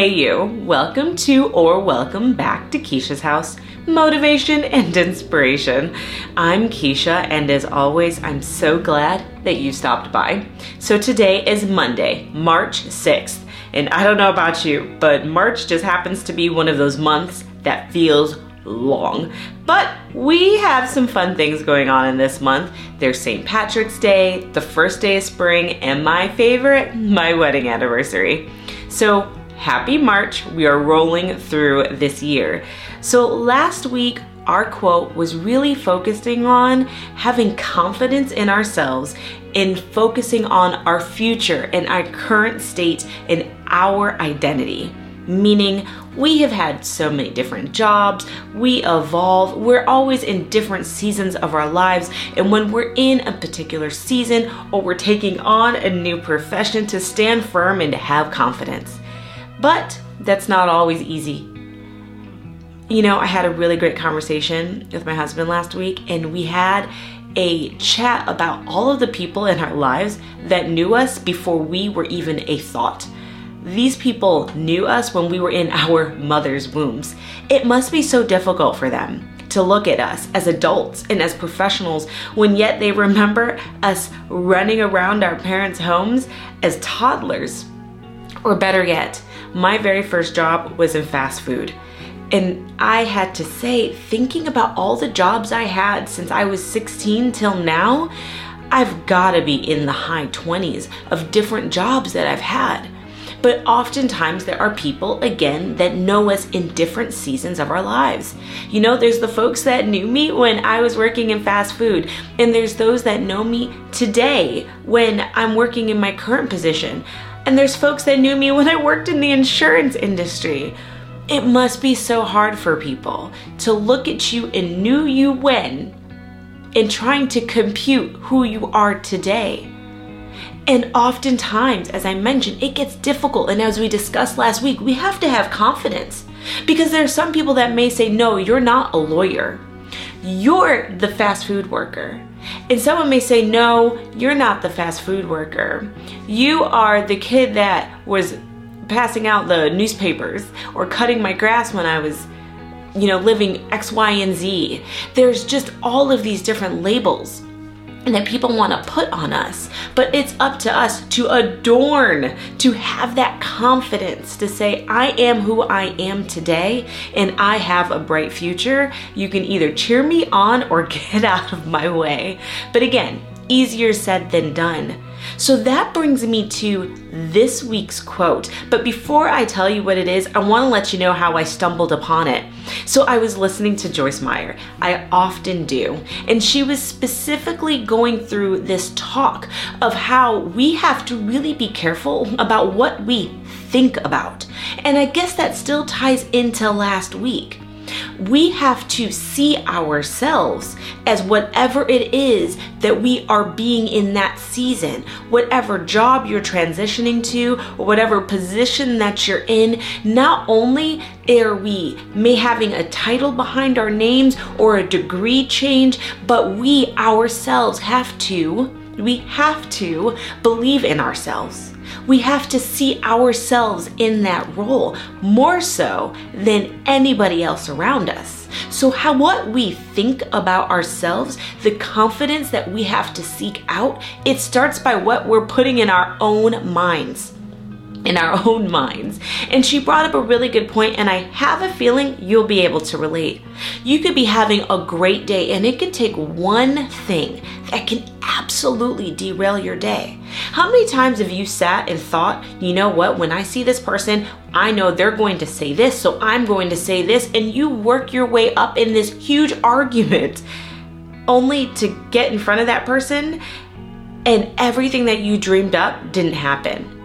Hey, you. Welcome to or welcome back to Keisha's House Motivation and Inspiration. I'm Keisha, and as always, I'm so glad that you stopped by. So, today is Monday, March 6th, and I don't know about you, but March just happens to be one of those months that feels long. But we have some fun things going on in this month. There's St. Patrick's Day, the first day of spring, and my favorite, my wedding anniversary. So, happy March. We are rolling through this year. So, last week, our quote was really focusing on having confidence in ourselves in focusing on our future and our current state and our identity meaning we have had so many different jobs, we evolve, we're always in different seasons of our lives, and when we're in a particular season or we're taking on a new profession to stand firm and to have confidence. But that's not always easy. You know, I had a really great conversation with my husband last week, and we had a chat about all of the people in our lives that knew us before we were even a thought. These people knew us when we were in our mother's wombs. It must be so difficult for them to look at us as adults and as professionals when yet they remember us running around our parents' homes as toddlers. Or better yet, my very first job was in fast food. And I had to say, thinking about all the jobs I had since I was 16 till now, I've gotta be in the high 20s of different jobs that I've had. But oftentimes there are people, again, that know us in different seasons of our lives. You know, there's the folks that knew me when I was working in fast food, and there's those that know me today when I'm working in my current position. And there's folks that knew me when I worked in the insurance industry. It must be so hard for people to look at you and knew you when and trying to compute who you are today. And oftentimes, as I mentioned, it gets difficult. And as we discussed last week, we have to have confidence because there are some people that may say, No, you're not a lawyer. You're the fast food worker. And someone may say, No, you're not the fast food worker. You are the kid that was passing out the newspapers or cutting my grass when I was you know, living X, Y, and Z. There's just all of these different labels and that people want to put on us. But it's up to us to adorn, to have that confidence to say, I am who I am today and I have a bright future. You can either cheer me on or get out of my way. But again, easier said than done. So that brings me to this week's quote. But before I tell you what it is, I want to let you know how I stumbled upon it. So I was listening to Joyce Meyer. I often do. And she was specifically going through this talk of how we have to really be careful about what we think about. And I guess that still ties into last week we have to see ourselves as whatever it is that we are being in that season. Whatever job you're transitioning to, or whatever position that you're in, not only are we may having a title behind our names or a degree change, but we ourselves have to we have to believe in ourselves. We have to see ourselves in that role more so than anybody else around us. So, how what we think about ourselves, the confidence that we have to seek out, it starts by what we're putting in our own minds in our own minds. And she brought up a really good point, and I have a feeling you'll be able to relate. You could be having a great day, and it can take one thing that can absolutely derail your day. How many times have you sat and thought, you know what, when I see this person, I know they're going to say this, so I'm going to say this, and you work your way up in this huge argument only to get in front of that person, and everything that you dreamed up didn't happen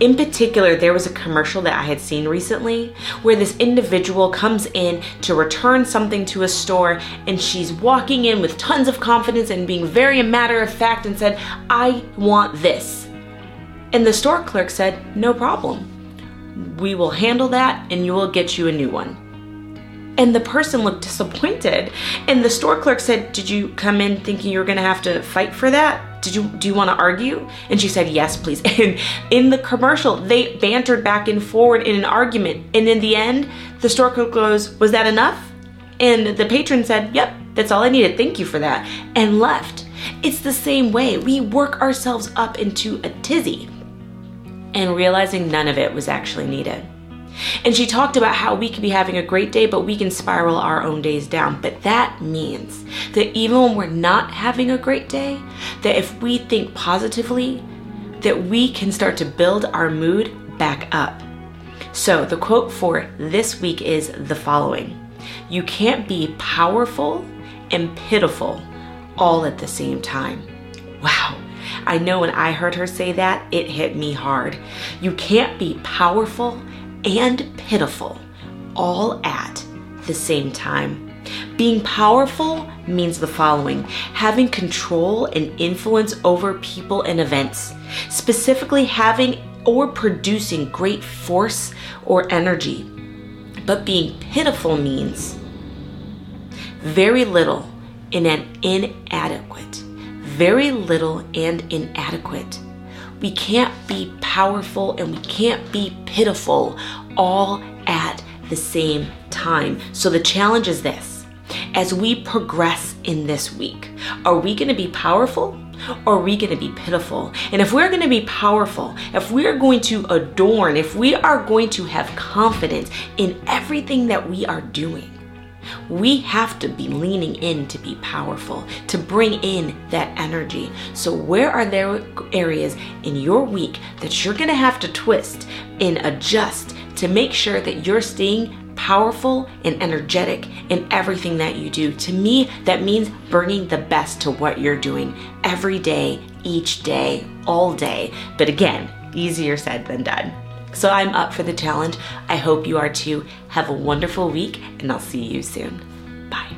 in particular, there was a commercial that I had seen recently where this individual comes in to return something to a store and she's walking in with tons of confidence and being very matter of fact and said, I want this. And the store clerk said, No problem. We will handle that and you will get you a new one. And the person looked disappointed. And the store clerk said, Did you come in thinking you were going to have to fight for that? Did you do you want to argue? And she said yes please. And in the commercial they bantered back and forward in an argument. And in the end the store clerk goes was that enough? And the patron said yep that's all i needed. Thank you for that and left. It's the same way. We work ourselves up into a tizzy. And realizing none of it was actually needed and she talked about how we could be having a great day, but we can spiral our own days down. But that means that even when we're not having a great day, that if we think positively, that we can start to build our mood back up. So the quote for this week is the following You can't be powerful and pitiful all at the same time. Wow. I know when I heard her say that, it hit me hard. You can't be powerful and pitiful all at the same time. Being powerful means the following having control and influence over people and events, specifically having or producing great force or energy. But being pitiful means very little and inadequate. Very little and inadequate. We can't be powerful and we can't be pitiful all at the same time. So the challenge is this as we progress in this week, are we going to be powerful? Or are we going to be pitiful? And if we're going to be powerful, if we're going to adorn, if we are going to have confidence in everything that we are doing, we have to be leaning in to be powerful, to bring in that energy. So, where are there areas in your week that you're gonna have to twist and adjust to make sure that you're staying powerful and energetic in everything that you do? To me, that means bringing the best to what you're doing every day, each day, all day. But again, easier said than done. So I'm up for the challenge. I hope you are too. Have a wonderful week, and I'll see you soon. Bye.